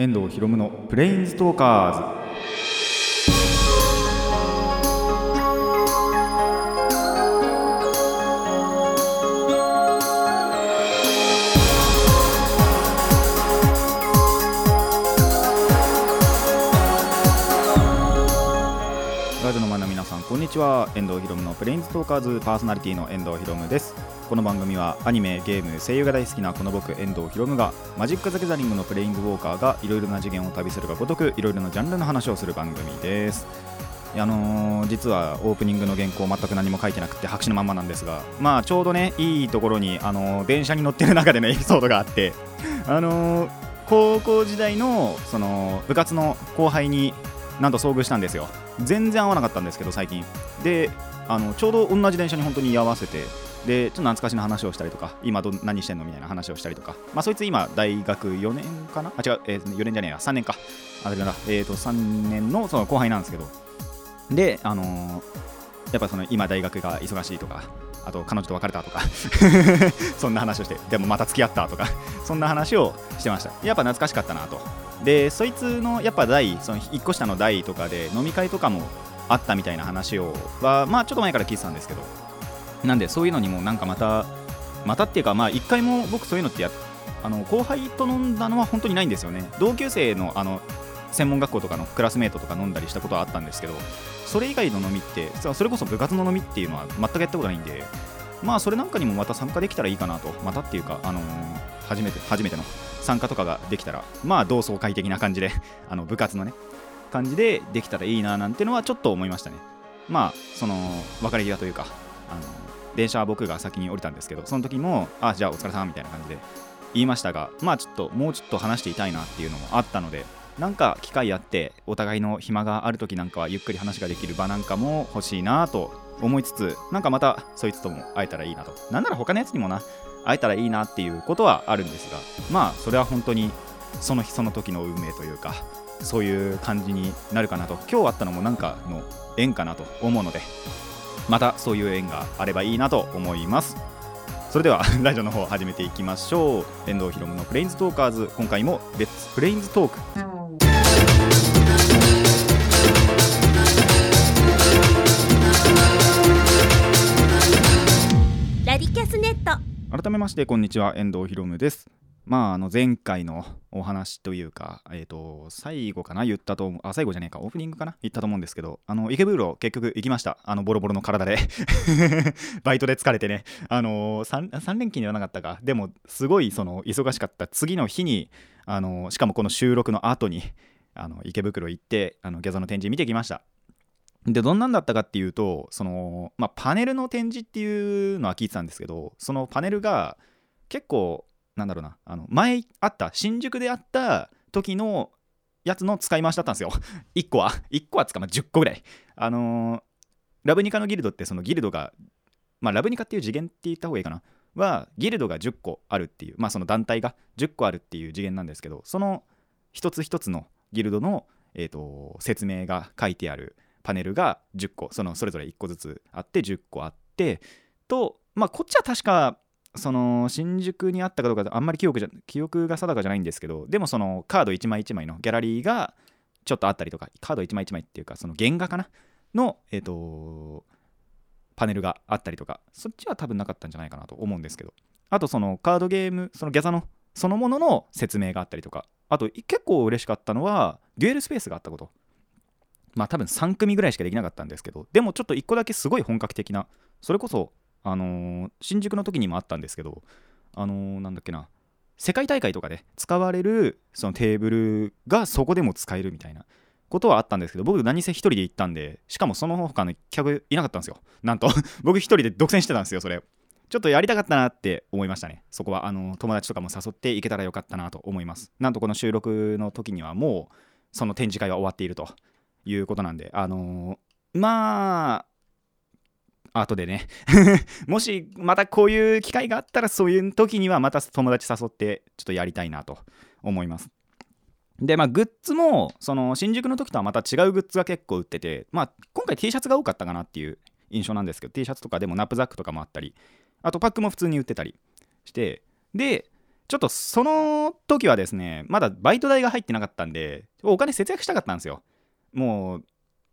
遠藤博夢のプレインストーカーズこんにちは。遠藤博夢のプレインストーカーズパーソナリティの遠藤博夢です。この番組はアニメゲーム声優が大好きなこの僕遠藤博夢がマジック・ザ・ギャザリングのプレイングウォーカーがいろいろな次元を旅するがごとくいろいろなジャンルの話をする番組です。あのー実はオープニングの原稿全く何も書いてなくて白紙のまんまなんですがまあちょうどねいいところに、あのー電車に乗ってる中でのエピソードがあってあのー高校時代のその部活の後輩になんと遭遇したんですよ。全然合わなかったんですけど最近。であのちょうど同じ電車に本当に居合わせてでちょっと懐かしの話をしたりとか今ど何してんのみたいな話をしたりとか。まあそいつ今大学4年かな？あ違う、えー4年じゃねえや。3年か。あれだな。えっ、と3年のその後輩なんですけど。であのーやっぱその今大学が忙しいとかあと彼女と別れたとか。そんな話をしてでもまた付き合ったとか。そんな話をしてました。やっぱ懐かしかったなと。でそいつのやっぱ代その1個下の代とかで飲み会とかもあったみたいな話をはまあちょっと前から聞いてたんですけど。なんでそういうのにもなんかまたまたっていうかまあ一回も僕そういうのってやあの後輩と飲んだのは本当にないんですよね。同級生のあの専門学校とかのクラスメートとか飲んだりしたことはあったんですけどそれ以外の飲みってそれこそ部活の飲みっていうのは全くやったことないんでまあそれなんかにもまた参加できたらいいかなとまたっていうかあのー初めて初めての参加とかができたらまあ同窓会的な感じで あの部活のね感じでできたらいいななんてのはちょっと思いましたね。まあその別れ際というかあの電車は僕が先に降りたんですけどその時もあじゃあお疲れ様みたいな感じで言いましたがまあちょっともうちょっと話していたいなっていうのもあったのでなんか機会あってお互いの暇がある時なんかはゆっくり話ができる場なんかも欲しいなと思いつつなんかまたそいつとも会えたらいいなと。なんなら他のやつにもな会えたらいいなっていうことはあるんですがまあそれは本当にその日その時の運命というかそういう感じになるかなと。今日あったのもなんかの縁かなと思うのでまたそういう縁があればいいなと思います。それではラジオの方始めていきましょう。遠藤ひろむのプレインズトーカーズ今回もレッツプレインズトーク。改めましてこんにちは。遠藤ひろむです。まああの前回のお話というかえっ、と最後かな言ったと思うあ最後じゃねえかオープニングかな言ったと思うんですけどあの池袋結局行きました。あのボロボロの体で。バイトで疲れてね。あの 3, 3連勤ではなかったか。でもすごいその忙しかった次の日にあのしかもこの収録の後にあの池袋行ってあのギャザの展示見てきました。でどんなんだったかっていうとその、まあ、パネルの展示っていうのは聞いてたんですけどそのパネルが結構なんだろうなあの前あった新宿であった時のやつの使い回しだったんですよ。1個は1個はつかまあ10個ぐらい。あのーラブニカのギルドってそのギルドがまあラブニカっていう次元って言った方がいいかな。はギルドが10個あるっていうまあその団体が10個あるっていう次元なんですけどその一つ一つのギルドの、えー、と説明が書いてあるパネルが10個そのそれぞれ1個ずつあって10個あってとまあこっちは確かその新宿にあったかどうかあんまり記憶じゃ記憶が定かじゃないんですけどでもそのカード1枚1枚のギャラリーがちょっとあったりとかカード1枚1枚っていうかその原画かな？のえっ、とパネルがあったりとかそっちは多分なかったんじゃないかなと思うんですけど。あとそのカードゲームそのギャザのそのものの説明があったりとかあと結構嬉しかったのはデュエルスペースがあったこと。まあ多分3組ぐらいしかできなかったんですけどでもちょっと1個だけすごい本格的なそれこそあのー新宿の時にもあったんですけどあのーなんだっけな世界大会とかで使われるそのテーブルがそこでも使えるみたいなことはあったんですけど僕何せ一人で行ったんでしかもその他の客いなかったんですよ。なんと 僕一人で独占してたんですよそれ。ちょっとやりたかったなって思いましたね。そこはあの友達とかも誘って行けたらよかったなと思います。なんとこの収録の時にはもうその展示会は終わっていると。いうことなんであのーまあ後でね。もしまたこういう機会があったらそういう時にはまた友達誘ってちょっとやりたいなと思います。でまあグッズもその新宿の時とはまた違うグッズが結構売っててまあ今回 T シャツが多かったかなっていう印象なんですけど T シャツとかでもナップザックとかもあったりあとパックも普通に売ってたりしてでちょっとその時はですねまだバイト代が入ってなかったんでお金節約したかったんですよ。もう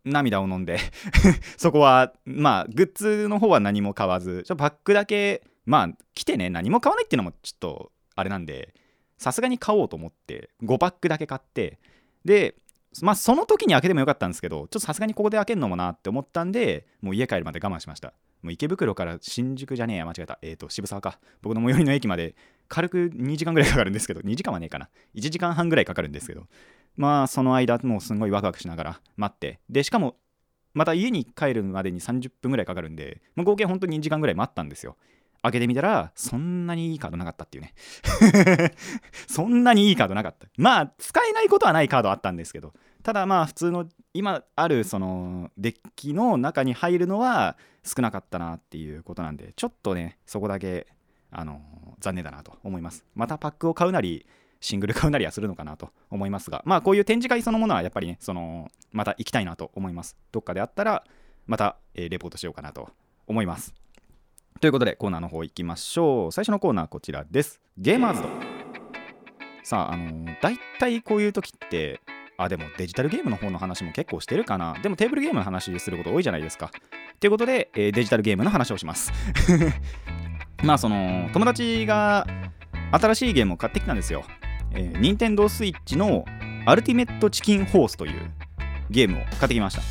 涙を飲んで そこはまあグッズの方は何も買わずちょパックだけまあ来てね何も買わないっていうのもちょっとあれなんでさすがに買おうと思って5パックだけ買ってでまあその時に開けてもよかったんですけどちょっとさすがにここで開けるのもなって思ったんでもう家帰るまで我慢しました。もう池袋から新宿じゃねえや間違えた。えっ、ー、と渋沢か。僕の最寄りの駅まで軽く2時間ぐらいかかるんですけど2時間はねえかな。1時間半ぐらいかかるんですけど。まあその間もうすごいワクワクしながら待って。でしかもまた家に帰るまでに30分ぐらいかかるんで、まあ、合計本当に2時間ぐらい待ったんですよ。開けてみたらそんなにいいカードなかったっていうね。そんなにいいカードなかった。まあ使えないことはないカードあったんですけど。ただまあ普通の今あるそのデッキの中に入るのは少なかったなっていうことなんでちょっとねそこだけあの残念だなと思います。またパックを買うなりシングル買うなりはするのかなと思いますがまあこういう展示会そのものはやっぱりねそのまた行きたいなと思います。どっかであったらまた、えー、レポートしようかなと思います。ということでコーナーの方行きましょう。最初のコーナーこちらです。ゲーマーズドさああのー、大体こういう時ってあでもデジタルゲームの方の話も結構してるかな。でもテーブルゲームの話すること多いじゃないですか。ということで、えー、デジタルゲームの話をします。まあその友達が新しいゲームを買ってきたんですよ、えー、任天堂 switch のアルティメットチキンホースというゲームを買ってきました。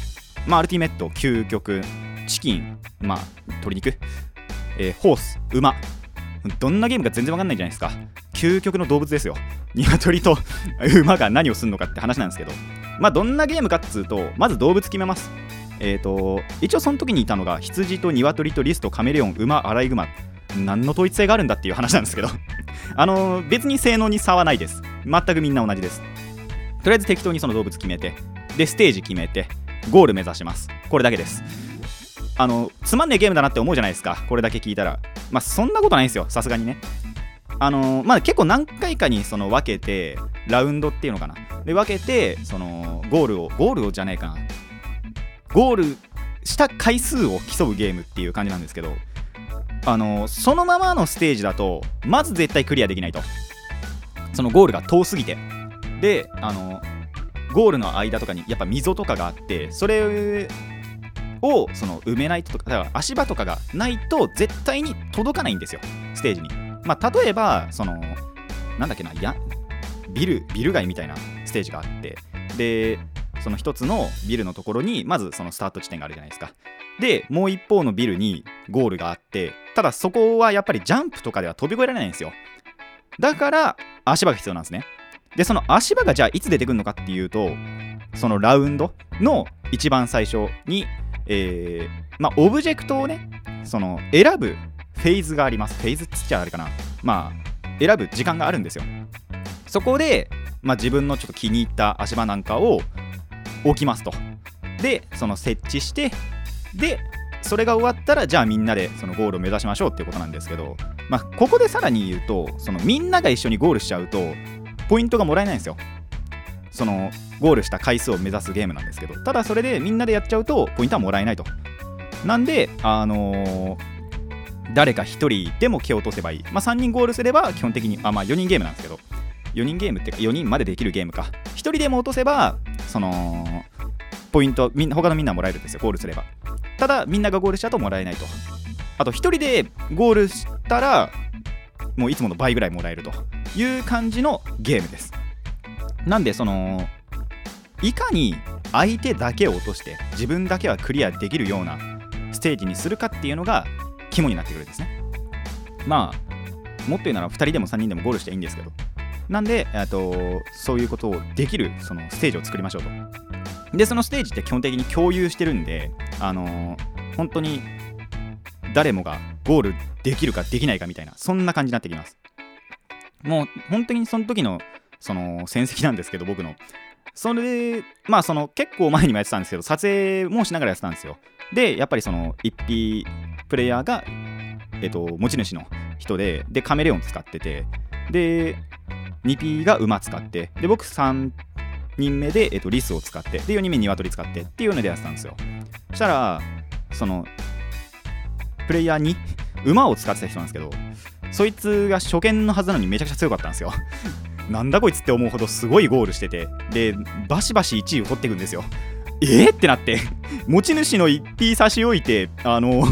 まあアルティメット究極チキンまあ鶏肉、えー、ホース馬。どんなゲームか全然わかんないじゃないですか。究極の動物ですよ。鶏と 馬が何をするのかって話なんですけど。まあどんなゲームかっつうとまず動物決めます。えっ、ー、と一応その時にいたのが羊と鶏とリスとカメレオン馬アライグマ。何の統一性があるんだっていう話なんですけど。あの別に性能に差はないです。全くみんな同じです。とりあえず適当にその動物決めてでステージ決めてゴール目指します。これだけです。あのつまんねえゲームだなって思うじゃないですか。これだけ聞いたら。まあそんなことないですよ。さすがにね。あのまあ結構何回かにその分けてラウンドっていうのかな。で分けてそのゴールをゴールをじゃねえかな。ゴールした回数を競うゲームっていう感じなんですけどあのそのままのステージだとまず絶対クリアできないと。そのゴールが遠すぎて。であのゴールの間とかにやっぱ溝とかがあってそれをその埋めないとかだから足場とかがないと絶対に届かないんですよ。ステージに。まあ例えばそのなんだっけなやビルビル街みたいなステージがあって。でその一つのビルのところにまずそのスタート地点があるじゃないですか。でもう一方のビルにゴールがあってただそこはやっぱりジャンプとかでは飛び越えられないんですよ。だから足場が必要なんですね。でその足場がじゃあいつ出てくるのかっていうとそのラウンドの一番最初にえー、まあオブジェクトをねその選ぶフェーズがあります。フェーズっつっちゃあれかな。まあ選ぶ時間があるんですよ。そこで、まあ、自分のちょっと気に入った足場なんかを置きますと。でその設置してでそれが終わったらじゃあみんなでそのゴールを目指しましょうっていうことなんですけど、まあ、ここでさらに言うとそのみんなが一緒にゴールしちゃうとポイントがもらえないんですよ。そのゴールした回数を目指すゲームなんですけどただそれでみんなでやっちゃうとポイントはもらえないと。なんであのー、誰か1人でも蹴落とせばいい、まあ、3人ゴールすれば基本的にあまあ4人ゲームなんですけど。4人ゲームっていうか4人までできるゲームか。1人でも落とせばそのポイントみん他のみんなもらえるんですよゴールすれば。ただみんながゴールしちゃうともらえないと。あと1人でゴールしたらもういつもの倍ぐらいもらえると。いう感じのゲームです。なんでそのいかに相手だけを落として自分だけはクリアできるようなステージにするかっていうのが肝になってくるんですね。まあもっと言うなら2人でも3人でもゴールしていいんですけど。なんでとそういうことをできるそのステージを作りましょうと。でそのステージって基本的に共有してるんであのー、本当に誰もがゴールできるかできないかみたいなそんな感じになってきます。もう本当にその時のその戦績なんですけど僕の。それでまあその結構前にもやってたんですけど撮影もしながらやってたんですよ。でやっぱりその 1P プレイヤーがえっと持ち主の人ででカメレオン使っててで 2P が馬使ってで僕3人目で、えっと、リスを使ってで4人目ニワトリ使ってっていうのでやってたんですよ。そしたらそのプレイヤーに馬を使ってた人なんですけどそいつが初見のはずなのにめちゃくちゃ強かったんですよ。なんだこいつって思うほどすごいゴールしててでバシバシ1位を取っていくんですよ。えー、ってなって持ち主の 1P 差し置いてあの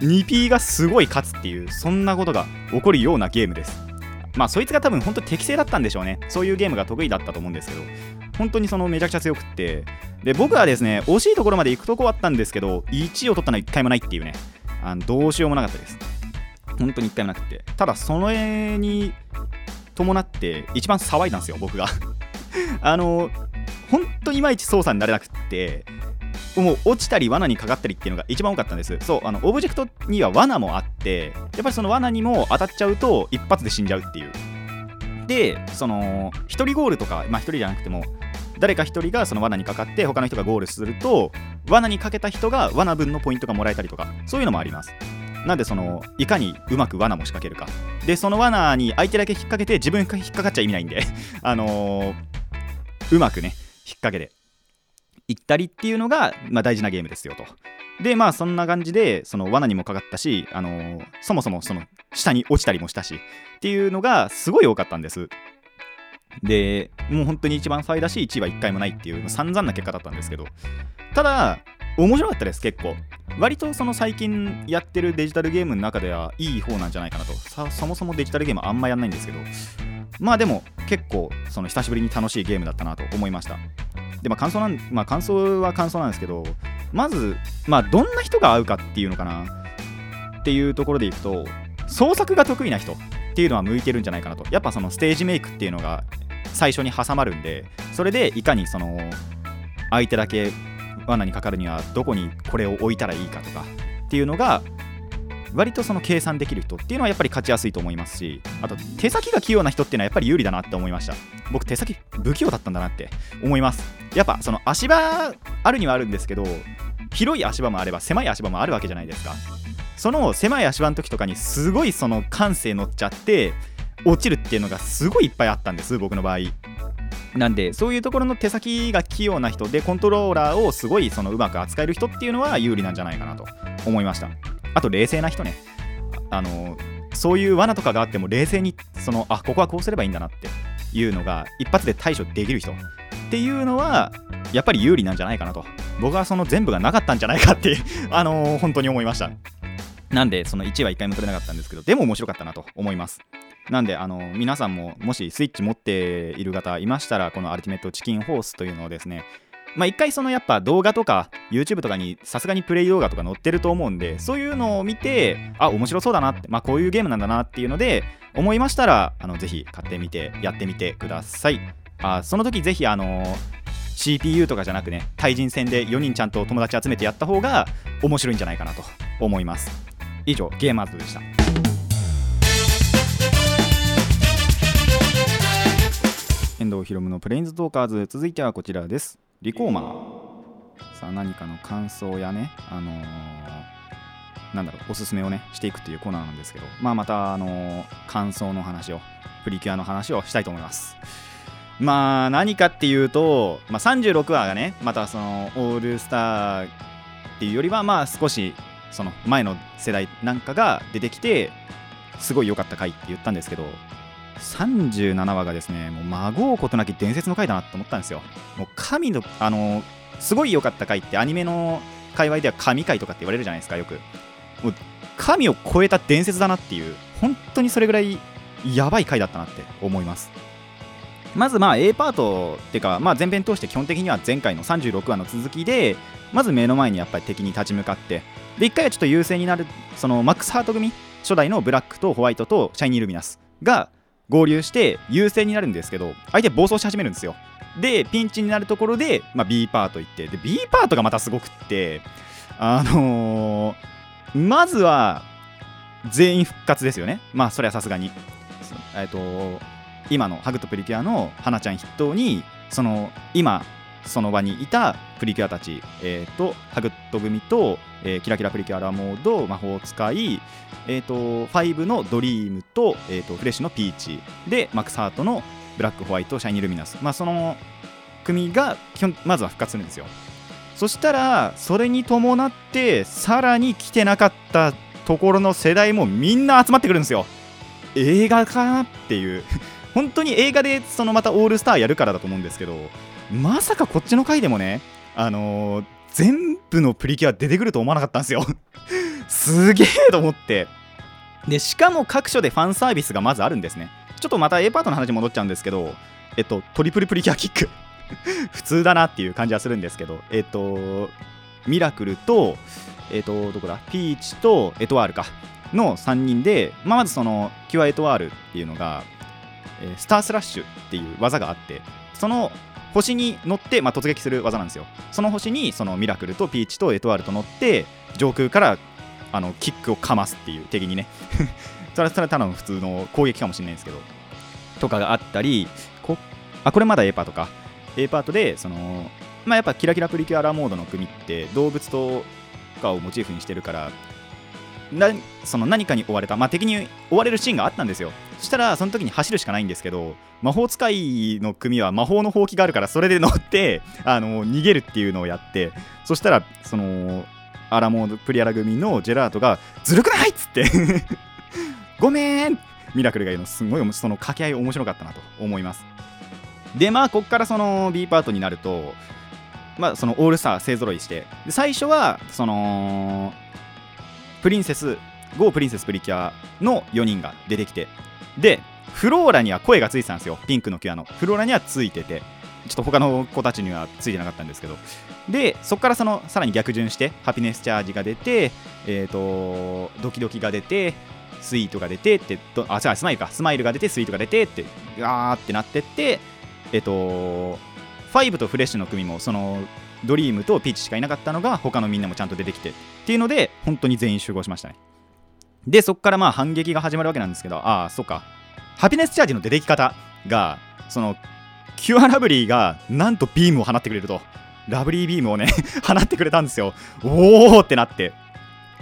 2P がすごい勝つっていうそんなことが起こるようなゲームです。まあそいつが多分本当適正だったんでしょうね。そういうゲームが得意だったと思うんですけど。本当にそのめちゃくちゃ強くって。で僕はですね惜しいところまで行くとこあったんですけど1位を取ったのは1回もないっていうね。あのどうしようもなかったです。本当に1回もなくて。ただそれに伴って一番騒いだんですよ僕が。あの本当いまいち操作になれなくって。もう落ちたり罠にかかったりっていうのが一番多かったんです。そうあのオブジェクトには罠もあってやっぱりその罠にも当たっちゃうと一発で死んじゃうっていう。でその1人ゴールとかまあ1人じゃなくても誰か1人がその罠にかかって他の人がゴールすると罠にかけた人が罠分のポイントがもらえたりとかそういうのもあります。なんでそのいかにうまく罠も仕掛けるか。でその罠に相手だけ引っ掛けて自分が引っかかっちゃ意味ないんで あのー、うまくね引っ掛けて。いったりっていうのが、まあ、大事なゲームですよと。でまあそんな感じでその罠にもかかったし、あのー、そもそもその下に落ちたりもしたしっていうのがすごい多かったんです。でもう本当に一番最だし1位は1回もないっていう散々な結果だったんですけど。ただ面白かったです結構。割とその最近やってるデジタルゲームの中ではいい方なんじゃないかなと。そもそもデジタルゲームあんまやんないんですけど。まあでも結構その久しぶりに楽しいゲームだったなと思いました。でまあ感想なんまあ感想は感想なんですけどまずまあどんな人が合うかっていうのかな。っていうところでいくと創作が得意な人っていうのは向いてるんじゃないかなと。やっぱそのステージメイクっていうのが最初に挟まるんでそれでいかにその相手だけ罠にかかるにはどこにこれを置いたらいいかとかっていうのが割とその計算できる人っていうのはやっぱり勝ちやすいと思いますしあと手先が器用な人っていうのはやっぱり有利だなって思いました。僕手先不器用だったんだなって思います。やっぱその足場あるにはあるんですけど広い足場もあれば狭い足場もあるわけじゃないですか。その狭い足場の時とかにすごいその感性乗っちゃって落ちるっていうのがすごいいっぱいあったんです僕の場合。なんでそういうところの手先が器用な人でコントローラーをすごいそのうまく扱える人っていうのは有利なんじゃないかなと思いました。あと冷静な人ね。あのそういう罠とかがあっても冷静にそのあここはこうすればいいんだなっていうのが一発で対処できる人。っていうのはやっぱり有利なんじゃないかなと。僕はその全部がなかったんじゃないかって あのー、本当に思いました。なんでその1は1回も取れなかったんですけどでも面白かったなと思います。なんであの皆さんももしスイッチ持っている方いましたらこのアルティメットチキンホースというのをですねまあ一回そのやっぱ動画とか YouTube とかにさすがにプレイ動画とか載ってると思うんでそういうのを見てあ面白そうだなってまあこういうゲームなんだなっていうので思いましたらあのぜひ買ってみてやってみてください。あその時ぜひあのー CPU とかじゃなくね対人戦で4人ちゃんと友達集めてやった方が面白いんじゃないかなと思います。以上ゲーマーズでした。遠藤ひろむのプレインズトーカーズ続いてはこちらです。リコーマー。さあ何かの感想やねあのー、なんだろうおすすめをねしていくっていうコーナーなんですけどまあまたあのー、感想の話をプリキュアの話をしたいと思います。まあ何かっていうと、まあ、36話がねまたそのオールスターっていうよりはまあ少しその前の世代なんかが出てきてすごい良かった回って言ったんですけど37話がですねもう孫うことなき伝説の回だなと思ったんですよ。もう神のあのすごい良かった回ってアニメの界隈では神回とかって言われるじゃないですかよく。もう神を超えた伝説だなっていう本当にそれぐらいやばい回だったなって思います。まずまあ A パートっていうか、まあ、前編通して基本的には前回の36話の続きでまず目の前にやっぱり敵に立ち向かってで1回はちょっと優勢になるそのマックスハート組初代のブラックとホワイトとシャイニールミナスが合流して優勢になるんですけど相手暴走し始めるんですよ。でピンチになるところで、まあ、B パート行ってで B パートがまたすごくってあのー、まずは全員復活ですよね。まあそれはさすがに。えっと今のハグとプリキュアの花ちゃん筆頭にその今その場にいたプリキュアたち、えーと、ハグット組と、えー、キラキラプリキュアラモード魔法使い、えーと、5のドリームと,、えーと、フレッシュのピーチ。でマックスハートのブラックホワイトシャイニールミナス、まあ、その組が基本まずは復活するんですよ。そしたらそれに伴ってさらに来てなかったところの世代もみんな集まってくるんですよ。映画かなっていう。本当に映画でそのまたオールスターやるからだと思うんですけどまさかこっちの回でもねあのー全部のプリキュア出てくると思わなかったんですよ。すげえと思って。でしかも各所でファンサービスがまずあるんですね。ちょっとまた A パートの話戻っちゃうんですけどえっとトリプルプリキュアキック。普通だなっていう感じはするんですけどえっとミラクルとえっとどこだ？ピーチとエトワールか。の3人で、まあ、まずそのキュアエトワールっていうのが、えースタースラッシュっていう技があってその星に乗って、まあ、突撃する技なんですよ。その星にそのミラクルとピーチとエトワールと乗って上空からあのキックをかますっていう敵にね。それはただの普通の攻撃かもしれないんですけど。とかがあったりこあこれまだ A パートか。A パートでそのまあやっぱキラキラプリキュアラモードの組って動物とかをモチーフにしてるからなその何かに追われた、まあ、敵に追われるシーンがあったんですよ。そしたらその時に走るしかないんですけど魔法使いの組は魔法のほうきがあるからそれで乗って あの逃げるっていうのをやってそしたらそのアラモードプリアラ組のジェラートがずるくない！っつって ごめん！ミラクルが言うのすごいその掛け合い面白かったなと思います。でまあこっからその B パートになるとまあそのオールスター勢ぞろいして最初はそのプリンセス GO プリンセスプリキュアの4人が出てきてでフローラには声がついてたんですよ。ピンクのキュアのフローラにはついてて。ちょっと他の子たちにはついてなかったんですけど。でそこからそのさらに逆順してハピネスチャージが出てえっ、とドキドキが出てスイートが出てってどあ違うスマイルか。スマイルが出てスイートが出てってガーってなってってえっ、と5とフレッシュの組もそのドリームとピーチしかいなかったのが他のみんなもちゃんと出てきてっていうので本当に全員集合しましたね。でそこからまあ反撃が始まるわけなんですけどああそっか。ハピネスチャージの出てき方がそのキュアラブリーがなんとビームを放ってくれると。ラブリービームをね 放ってくれたんですよ。おおってなって。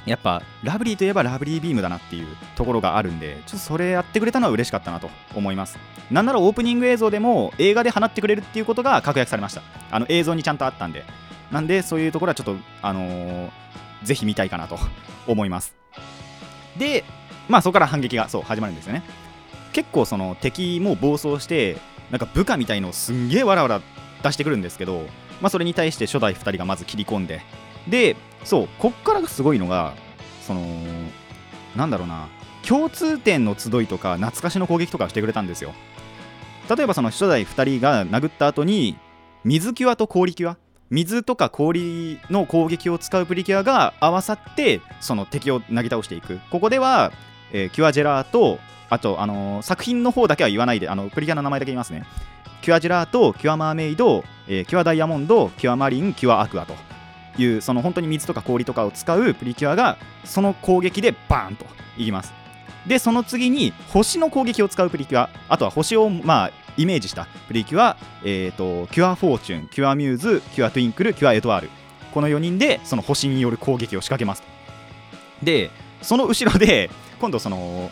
やっぱラブリーといえばラブリービームだなっていうところがあるんでちょっとそれやってくれたのは嬉しかったなと思います。なんならオープニング映像でも映画で放ってくれるっていうことが確約されました。あの映像にちゃんとあったんで。なんでそういうところはちょっとあのーぜひ見たいかなと思います。でまあそこから反撃がそう始まるんですよね。結構その敵も暴走してなんか部下みたいのをすんげえわらわら出してくるんですけど、まあ、それに対して初代2人がまず切り込んで。でそうこっからがすごいのがそのなんだろうな共通点の集いとか懐かしの攻撃とかしてくれたんですよ。例えばその初代2人が殴った後に水キュアと氷キュア水とか氷の攻撃を使うプリキュアが合わさってその敵をなぎ倒していく。ここでは、えーキュアジェラートあと、あのー作品の方だけは言わないであのプリキュアの名前だけ言いますね。キュアジェラートキュアマーメイド、えーキュアダイヤモンドキュアマリンキュアアクアと。いうその本当に水とか氷とかを使うプリキュアがその攻撃でバーンといきます。でその次に星の攻撃を使うプリキュア。あとは星をまあイメージした。プリキュア、えー、とキュアフォーチュンキュアミューズキュアトゥインクルキュアエトワール。この4人でその星による攻撃を仕掛けます。でその後ろで 今度その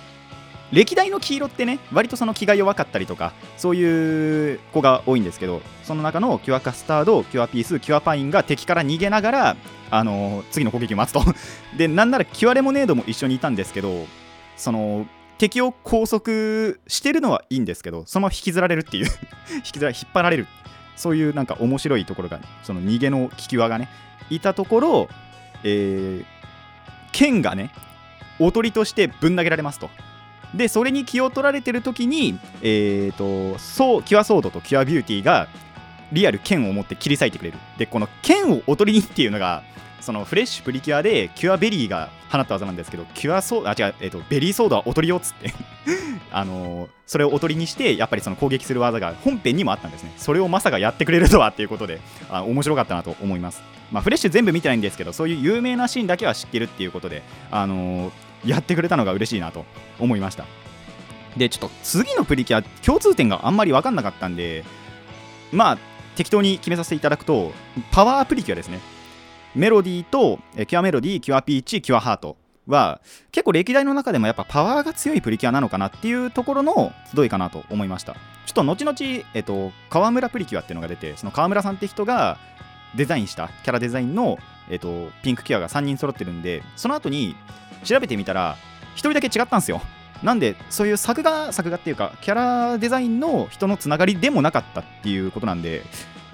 歴代の黄色ってね割とその気が弱かったりとかそういう子が多いんですけどその中のキュアカスタードキュアピースキュアパインが敵から逃げながら、あのー次の攻撃を待つと。でなんならキュアレモネードも一緒にいたんですけどその敵を拘束してるのはいいんですけどそのまま引きずられるっていう 引きずら引っ張られる。そういうなんか面白いところがその逃げのキュアがねいたところ、えー、剣がねおとりとしてぶん投げられますと。でそれに気を取られてる時にえー、とそうキュアソードとキュアビューティーがリアル剣を持って切り裂いてくれる。でこの剣をおとりにっていうのがそのフレッシュプリキュアでキュアベリーが放った技なんですけどキュアソーあ違う、えー、とベリーソードはおとりよっつって あのーそれをおとりにしてやっぱりその攻撃する技が本編にもあったんですね。それをまさかやってくれるとはっていうことであ面白かったなと思います。まあフレッシュ全部見てないんですけどそういう有名なシーンだけは知ってるっていうことであのーやってくれたのが嬉しいなと思いました。でちょっと次のプリキュア共通点があんまり分かんなかったんでまあ適当に決めさせていただくとパワープリキュアですね。メロディーとえキュアメロディーキュアピーチキュアハートは結構歴代の中でもやっぱパワーが強いプリキュアなのかなっていうところの集いかなと思いました。ちょっと後々、えっと、川村プリキュアっていうのが出てその川村さんって人がデザインしたキャラデザインの、えっと、ピンクキュアが3人揃ってるんでその後に調べてみたら1人だけ違ったんですよ。なんでそういう作画作画っていうかキャラデザインの人のつながりでもなかったっていうことなんで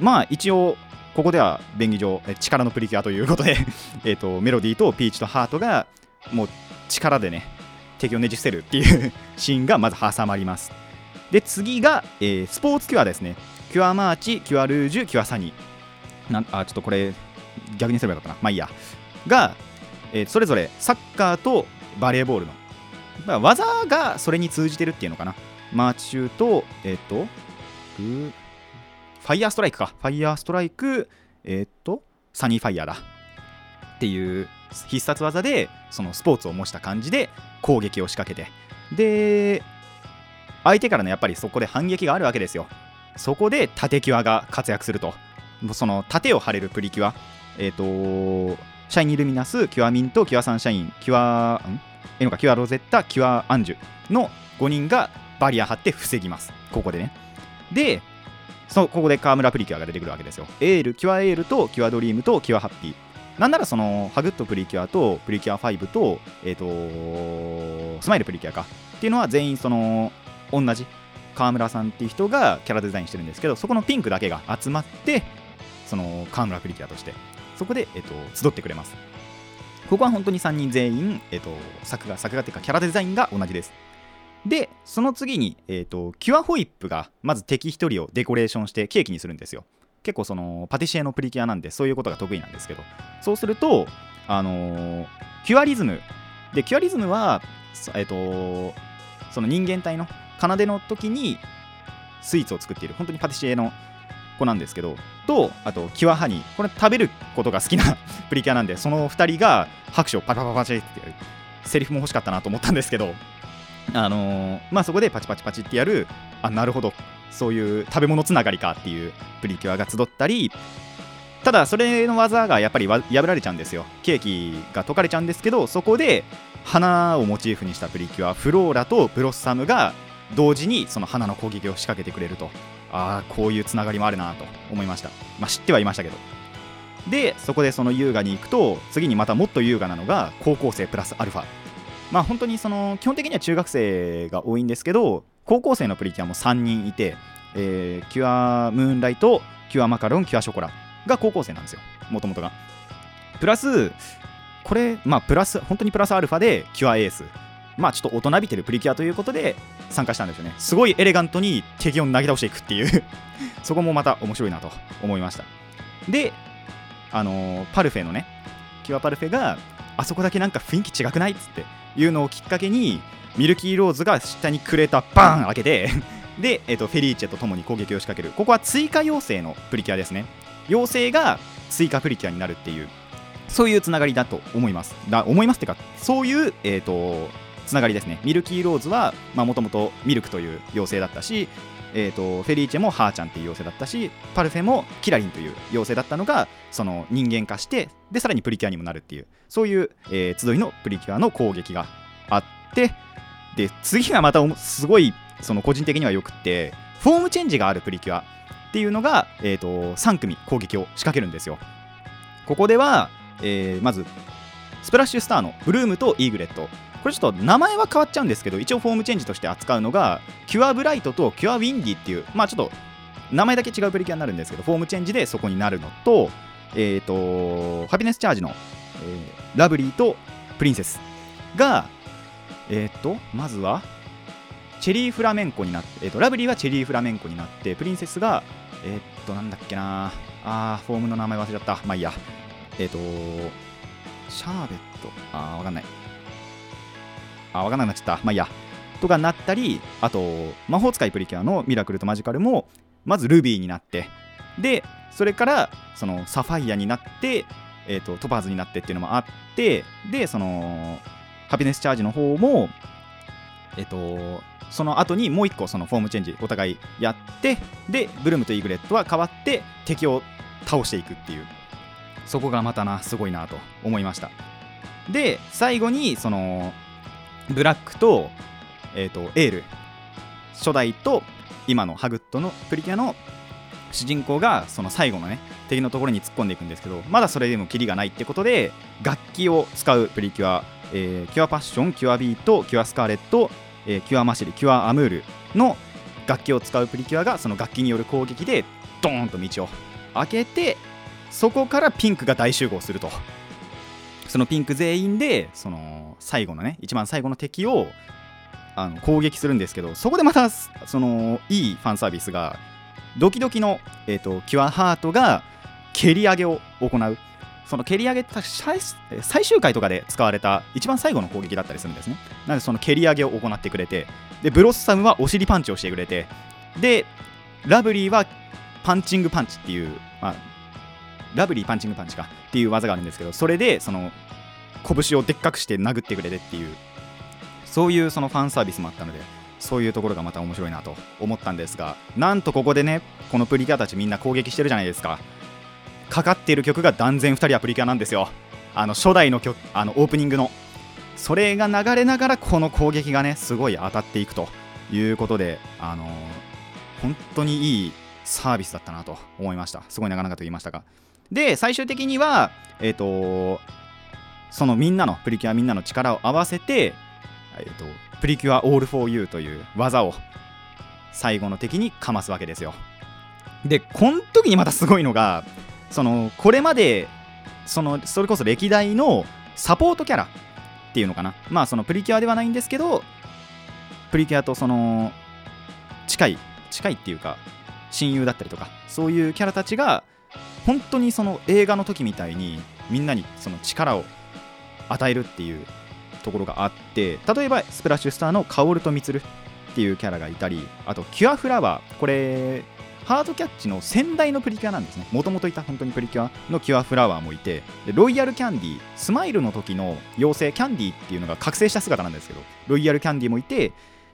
まあ一応ここでは便宜上力のプリキュアということで えとメロディーとピーチとハートがもう力でね敵をねじ伏せるっていう シーンがまず挟まります。で次が、えースポーツキュアですね。キュアマーチキュアルージュキュアサニー。なあちょっとこれ逆にすればよかったな。まあいいや。が、えーそれぞれサッカーとバレーボールの、まあ、技がそれに通じてるっていうのかな。マーチ中とえっ、とファイヤーストライクか。ファイヤーストライクえっ、とサニーファイヤーだ。っていう必殺技でそのスポーツを模した感じで攻撃を仕掛けて。で相手からのやっぱりそこで反撃があるわけですよ。そこで盾キュアが活躍すると。その盾を張れるプリキュア。えっ、とシャイニールミナスキュアミントキュアサンシャインキュアん？えのかキュアロゼッタキュアアンジュの5人がバリア張って防ぎます。ここでね。でそここで川村プリキュアが出てくるわけですよ。エールキュアエールとキュアドリームとキュアハッピー。なんならその HUGっとプリキュアとプリキュア5とえっ、とスマイルプリキュアか。っていうのは全員その同じ川村さんっていう人がキャラデザインしてるんですけどそこのピンクだけが集まってその川村プリキュアとして。そこで、えっと集ってくれます。ここは本当に3人全員、えっと作画作画っていうかキャラデザインが同じです。でその次に、えっとキュアホイップがまず敵1人をデコレーションしてケーキにするんですよ。結構そのパティシエのプリキュアなんでそういうことが得意なんですけど。そうするとあのーキュアリズム。でキュアリズムはえっ、とその人間体の奏での時にスイーツを作っている本当にパティシエの子なんですけどとあとキュアハニーこれ食べることが好きな プリキュアなんでその2人が拍手をパチパチパチってやる。セリフも欲しかったなと思ったんですけどあのーまあそこでパチパチパチってやるあなるほど。そういう食べ物つながりかっていうプリキュアが集ったりただそれの技がやっぱり破られちゃうんですよ。ケーキが溶かれちゃうんですけどそこで花をモチーフにしたプリキュアフローラとブロッサムが同時にその花の攻撃を仕掛けてくれると。ああこういうつながりもあるなと思いました。まあ知ってはいましたけど。でそこでその優雅に行くと次にまたもっと優雅なのが高校生プラスアルファ。まあ本当にその基本的には中学生が多いんですけど高校生のプリキュアも3人いて、えーキュアムーンライトキュアマカロンキュアショコラが高校生なんですよ。もともとが。プラスこれまあプラス本当にプラスアルファでキュアエース。まあちょっと大人びてるプリキュアということで参加したんですよね。すごいエレガントに敵を投げ倒していくっていう。そこもまた面白いなと思いました。であのーパルフェのねキュアパルフェがあそこだけなんか雰囲気違くないっつっていうのをきっかけにミルキーローズが下にクレーターバーン開けて で、えっとフェリーチェと共に攻撃を仕掛ける。ここは追加妖精のプリキュアですね。妖精が追加プリキュアになるっていうそういうつながりだと思います。だ思いますってかそういう、えー、とつながりですね。ミルキーローズはもともとミルクという妖精だったし、えー、とフェリーチェもハーちゃんっていう妖精だったしパルフェもキラリンという妖精だったのがその人間化してでさらにプリキュアにもなるっていうそういう、えー集いのプリキュアの攻撃があってで次がまたすごいその個人的にはよくってフォームチェンジがあるプリキュアっていうのが、えー、と3組攻撃を仕掛けるんですよ。ここでは、えーまずスプラッシュスターのブルームとイーグレット。これちょっと名前は変わっちゃうんですけど一応フォームチェンジとして扱うのがキュアブライトとキュアウィンディっていうまあちょっと名前だけ違うプリキュアになるんですけどフォームチェンジでそこになるのとえっ、とハピネスチャージの、えーラブリーとプリンセスがえっ、とまずはチェリーフラメンコになって、えー、とラブリーはチェリーフラメンコになってプリンセスがえっ、となんだっけなあーフォームの名前忘れちゃった。まあいいや。えっ、とシャーベット。あーわかんない。あーわかんなくなっちゃった。まあいいや。とかなったりあと魔法使いプリキュアのミラクルとマジカルもまずルビーになってでそれからそのサファイアになって、えー、とトパーズになってっていうのもあってでそのハピネスチャージの方もえっ、とその後にもう一個そのフォームチェンジお互いやってでブルームとイーグレットは変わって敵を倒していくっていう。そこがまたなすごいなと思いました。で最後にそのブラックと,、えー、とエール。初代と今の HUGっとのプリキュアの主人公がその最後のね敵のところに突っ込んでいくんですけどまだそれでもキリがないってことで楽器を使うプリキュア、えーキュアパッションキュアビートキュアスカーレットえーキュアマシェリキュアアムールの楽器を使うプリキュアがその楽器による攻撃でドーンと道を開けてそこからピンクが大集合すると。そのピンク全員でその最後のね一番最後の敵をあの攻撃するんですけどそこでまたそのいいファンサービスがドキドキの、えー、とキュアハートが蹴り上げを行う。その蹴り上げって最最終回とかで使われた一番最後の攻撃だったりするんですね。なのでその蹴り上げを行ってくれてでブロッサムはお尻パンチをしてくれてでラブリーはパンチングパンチっていう、まあ、ラブリーパンチングパンチかっていう技があるんですけどそれでその拳をでっかくして殴ってくれてっていうそういうそのファンサービスもあったのでそういうところがまた面白いなと思ったんですがなんとここでねこのプリキュアたちみんな攻撃してるじゃないですか。かかっている曲が断然2人はプリキュアなんですよ。あの初代の曲あのオープニングの。それが流れながらこの攻撃がねすごい当たっていくということであのー本当にいいサービスだったなと思いました。すごい長々と言いましたが。で最終的にはえっ、とそのみんなのプリキュアみんなの力を合わせて、えー、とプリキュアオールフォーユーという技を最後の敵にかますわけですよ。でこの時にまたすごいのがそのこれまでそのそれこそ歴代のサポートキャラっていうのかな。まあそのプリキュアではないんですけどプリキュアとその近い近いっていうか親友だったりとかそういうキャラたちが本当にその映画の時みたいにみんなにその力を与えるっていうところがあって例えばスプラッシュスターのカオルとミツルっていうキャラがいたりあとキュアフラワーこれハートキャッチの先代のプリキュアなんですね。もともといた本当にプリキュアのキュアフラワーもいてでロイヤルキャンディースマイルの時の妖精キャンディーっていうのが覚醒した姿なんですけどロイヤルキャンディーもいて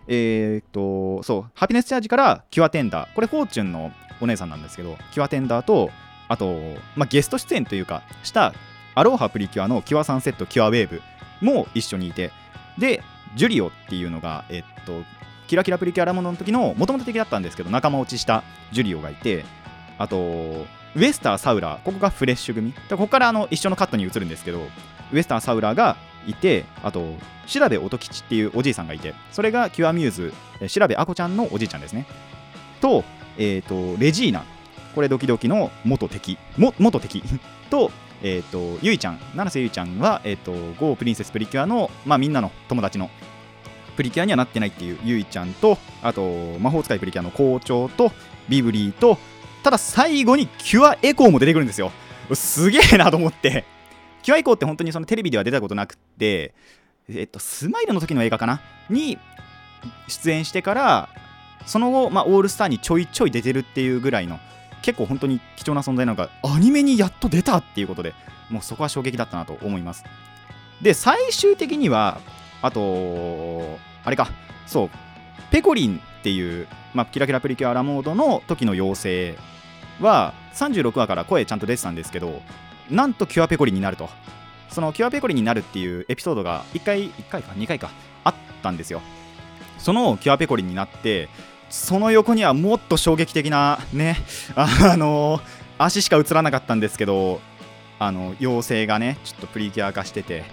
えーっとそうハピネスチャージからキュアテンダーこれフォーチュンのお姉さんなんですけどキュアテンダーとあと、まあ、ゲスト出演というかしたアロハプリキュアのキュアサンセットキュアウェーブも一緒にいてでジュリオっていうのがえっとキラキラプリキュアアラモードの時のもともと敵だったんですけど仲間落ちしたジュリオがいてあとウエスターサウラーここがフレッシュ組。ここからあの一緒のカットに移るんですけどウエスターサウラーがいてあと調べ音吉っていうおじいさんがいてそれがキュアミューズえ調べあこちゃんのおじいちゃんですね。と,、えー、とレジーナこれドキドキの元敵。も元敵。と,、えー、とゆいちゃん。七瀬ゆいちゃんは、えー、と GO プリンセスプリキュアの、まあ、みんなの友達の。プリキュアにはなってないっていうゆいちゃんとあと魔法使いプリキュアの校長とビブリーとただ最後にキュアエコーも出てくるんですよ。すげえなと思って。キュアエコーって本当にそのテレビでは出たことなくってえっとスマイルの時の映画かな？に出演してからその後、まあ、オールスターにちょいちょい出てるっていうぐらいの結構本当に貴重な存在なのがアニメにやっと出たっていうことでもうそこは衝撃だったなと思います。で最終的にはあとあれかそうペコリンっていう、まあ、キラキラプリキュアラモードの時の妖精は36話から声ちゃんと出てたんですけどなんとキュアペコリンになると。そのキュアペコリンになるっていうエピソードが1回1回か2回かあったんですよ。そのキュアペコリンになってその横にはもっと衝撃的なね あの足しか映らなかったんですけどあの妖精がねちょっとプリキュア化してて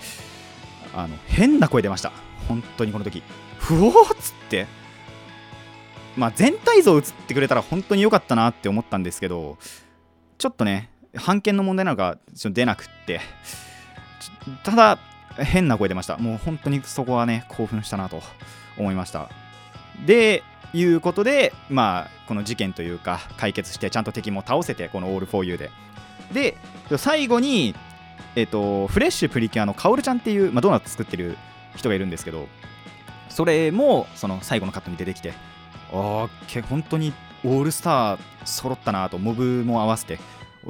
あの変な声出ました。本当にこの時。ふおーっつって。まあ全体像映ってくれたら本当に良かったなって思ったんですけどちょっとね版権の問題なのかちょっと出なくって。ただ変な声出ました。もう本当にそこはね興奮したなと思いました。でいうことでまあこの事件というか解決してちゃんと敵も倒せてこのオール・フォー・ユーで。で最後にえっ、とフレッシュプリキュアのカオルちゃんっていう、まあ、ドーナツ作ってる人がいるんですけどそれもその最後のカットに出てきてああ本当にオールスター揃ったなとモブも合わせて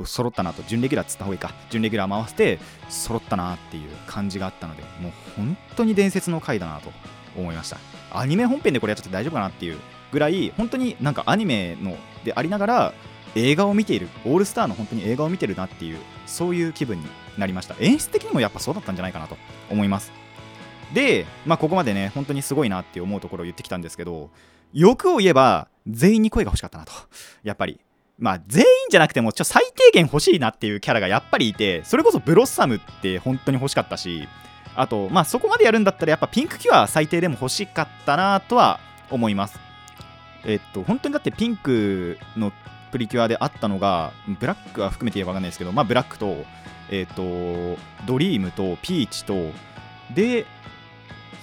揃ったなと準レギュラーっつった方がいいか準レギュラーも合わせて揃ったなっていう感じがあったのでもう本当に伝説の回だなと思いました。アニメ本編でこれやっちゃって大丈夫かなっていうぐらい本当になんかアニメのでありながら映画を見ているオールスターの本当に映画を見てるなっていうそういう気分になりました。演出的にもやっぱそうだったんじゃないかなと思います。で、まあ、ここまでね本当にすごいなって思うところを言ってきたんですけど欲を言えば全員に声が欲しかったなと。やっぱり。まあ全員じゃなくてもちょ最低限欲しいなっていうキャラがやっぱりいてそれこそブロッサムって本当に欲しかったしあとまあそこまでやるんだったらやっぱピンクキュア最低でも欲しかったなとは思います。えっと本当にだってピンクのプリキュアであったのがブラックは含めて言えば分かんないですけどまあブラックとえっとドリームとピーチとで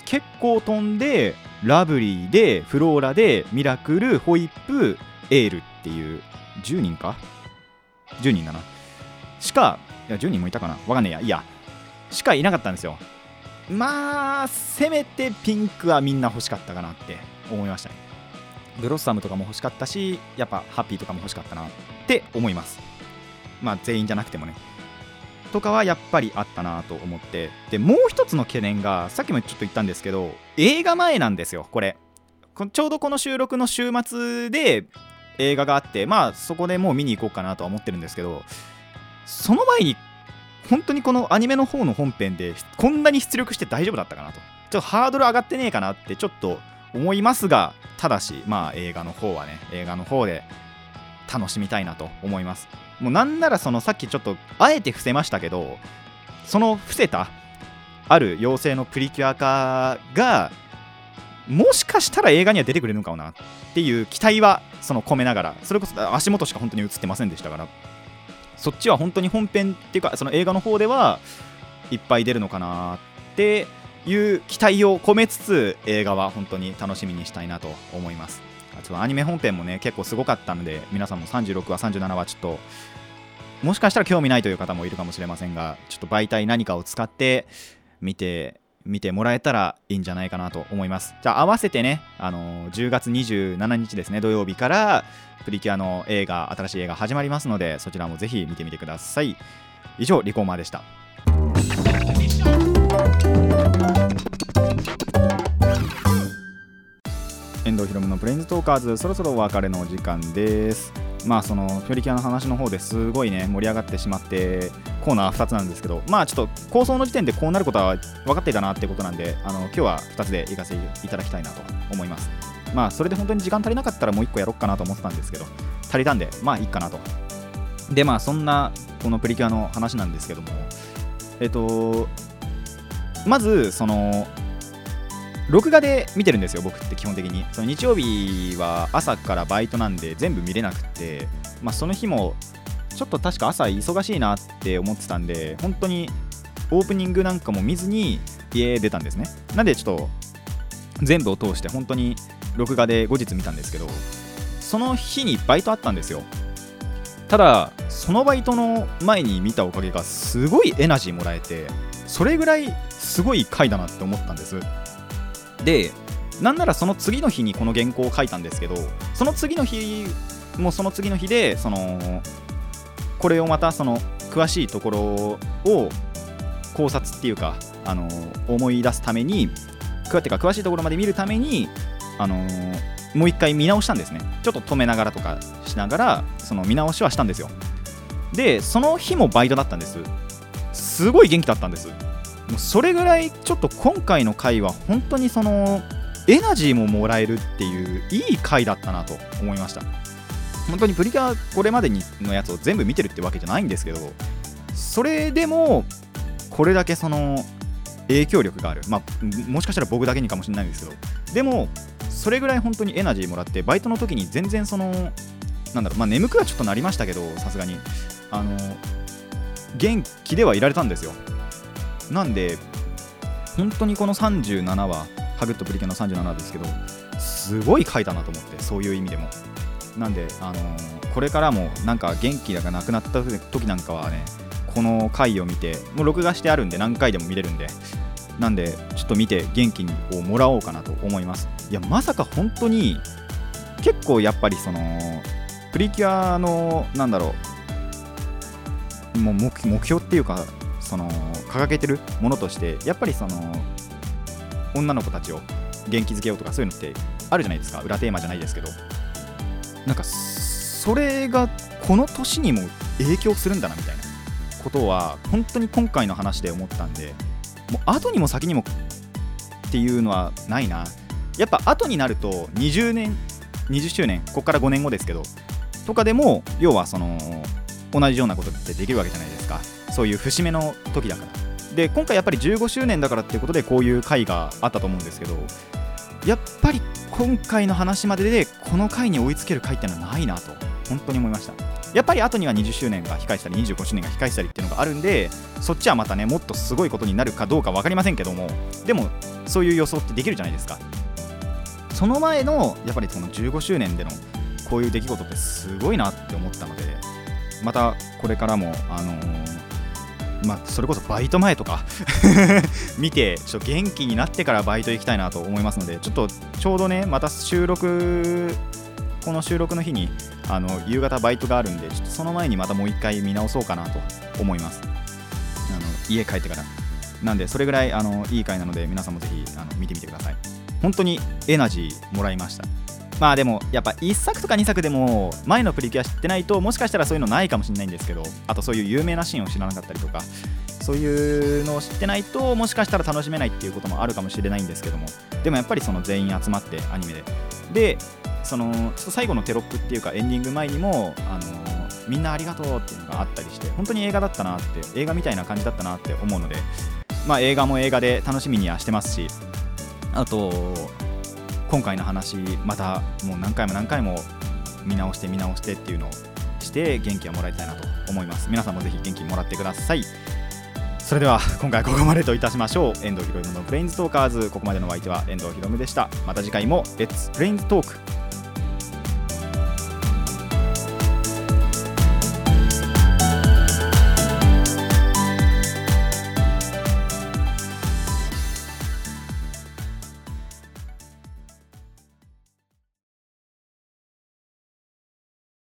結構飛んでラブリーでフローラでミラクルホイップエールっていう10人か？10人だな。しかいや10人もいたかな。わかんないや。いや。しかいなかったんですよ。まあせめてピンクはみんな欲しかったかなって思いましたね。ブロッサムとかも欲しかったしやっぱハッピーとかも欲しかったなって思います。まあ全員じゃなくてもね。とかはやっぱりあったなと思って。でもう一つの懸念がさっきもちょっと言ったんですけど映画前なんですよこれ。ちょうどこの収録の週末で映画があってまあそこでもう見に行こうかなとは思ってるんですけどその前に本当にこのアニメの方の本編でこんなに出力して大丈夫だったかなと。ちょっとハードル上がってねえかなってちょっと思いますがただしまあ映画の方はね映画の方で楽しみたいなと思います。もうなんならそのさっきちょっとあえて伏せましたけどその伏せたある妖精のプリキュア化がもしかしたら映画には出てくれるのかもなっていう期待はその込めながらそれこそ足元しか本当に映ってませんでしたから。そっちは本当に本編っていうかその映画の方ではいっぱい出るのかなっていう期待を込めつつ映画は本当に楽しみにしたいなと思います。あとアニメ本編もね結構すごかったので皆さんも36話37話ちょっともしかしたら興味ないという方もいるかもしれませんがちょっと媒体何かを使って見て見てもらえたらいいんじゃないかなと思います。じゃあ合わせてね、あのー、10月27日ですね土曜日からプリキュアの映画新しい映画始まりますのでそちらもぜひ見てみてください。以上リコーマーでした。遠藤ひろむのプレインズトーカーズそろそろお別れのお時間です。まあそのプリキュアの話の方ですごいね盛り上がってしまってコーナー2つなんですけどまあちょっと構想の時点でこうなることは分かっていたなってことなんであの今日は2つで行かせていただきたいなと思います。まあそれで本当に時間足りなかったらもう1個やろうかなと思ってたんですけど足りたんでまあいいかなと。でまあそんなこのプリキュアの話なんですけどもえっとまずその録画で見てるんですよ、僕って基本的に。その日曜日は朝からバイトなんで全部見れなくて、まあ、その日もちょっと確か朝忙しいなって思ってたんで、本当にオープニングなんかも見ずに家出たんですね。なんでちょっと全部を通して本当に録画で後日見たんですけど、その日にバイトあったんですよ。ただ、そのバイトの前に見たおかげがすごいエナジーもらえて、それぐらいすごい回だなって思ったんです。でなんならその次の日にこの原稿を書いたんですけどその次の日もその次の日でそのこれをまたその詳しいところを考察っていうかあの思い出すためにてか詳しいところまで見るためにあのもう一回見直したんですね。ちょっと止めながらとかしながらその見直しはしたんですよ。でその日もバイトだったんです。すごい元気だったんです。もうそれぐらいちょっと今回の回は本当にそのエナジーももらえるっていういい回だったなと思いました。本当にプリキュアこれまでにのやつを全部見てるってわけじゃないんですけどそれでもこれだけその影響力がある。まあもしかしたら僕だけにかもしれないんですけどでもそれぐらい本当にエナジーもらってバイトの時に全然そのなんだろうまあ眠くはちょっとなりましたけどさすがに。あの元気ではいられたんですよ。なんで本当にこの37話ハグッとプリキュアの37ですけどすごい回だなと思ってそういう意味でも。なんで、あのー、これからもなんか元気がなくなった時なんかはねこの回を見てもう録画してあるんで何回でも見れるんでなんでちょっと見て元気をもらおうかなと思います。いやまさか本当に結構やっぱりそのプリキュアのなんだろうもう目標っていうかその掲げてるものとしてやっぱりその女の子たちを元気づけようとかそういうのってあるじゃないですか。裏テーマじゃないですけど。なんかそれがこの年にも影響するんだなみたいなことは本当に今回の話で思ったんでもう後にも先にもっていうのはないな。やっぱ後になると20年20周年ここから5年後ですけどとかでも要はその同じようなことってできるわけじゃないですか。そういう節目の時だから。で今回やっぱり15周年だからっていうことでこういう回があったと思うんですけどやっぱり今回の話まででこの回に追いつける回ってのはないなと本当に思いました。やっぱり後には20周年が控えてたり25周年が控えてたりっていうのがあるんでそっちはまたねもっとすごいことになるかどうか分かりませんけどもでもそういう予想ってできるじゃないですか。その前のやっぱりこの15周年でのこういう出来事ってすごいなって思ったのでまたこれからもあのーまあ、それこそバイト前とか 見てちょっと元気になってからバイト行きたいなと思いますのでちょっとちょうどねまた収録この収録の日にあの夕方バイトがあるんでちょっとその前にまたもう一回見直そうかなと思います。あの家帰ってから。なんでそれぐらいあのいい回なので皆さんもぜひあの見てみてください。本当にエナジーもらいました。まあでもやっぱ1作とか2作でも前のプリキュア知ってないともしかしたらそういうのないかもしれないんですけどあとそういう有名なシーンを知らなかったりとかそういうのを知ってないともしかしたら楽しめないっていうこともあるかもしれないんですけどもでもやっぱりその全員集まってアニメででそのちょっと最後のテロップっていうかエンディング前にもあのみんなありがとうっていうのがあったりして本当に映画だったなって映画みたいな感じだったなって思うのでまあ映画も映画で楽しみにはしてますしあと今回の話またもう何回も何回も見直して見直してっていうのをして元気をもらいたいなと思います。皆さんもぜひ元気もらってください。それでは今回はここまでといたしましょう。遠藤ひろむのブレインズトーカーズ。ここまでのお相手は遠藤ひろむでした。また次回も Let's Brains Talk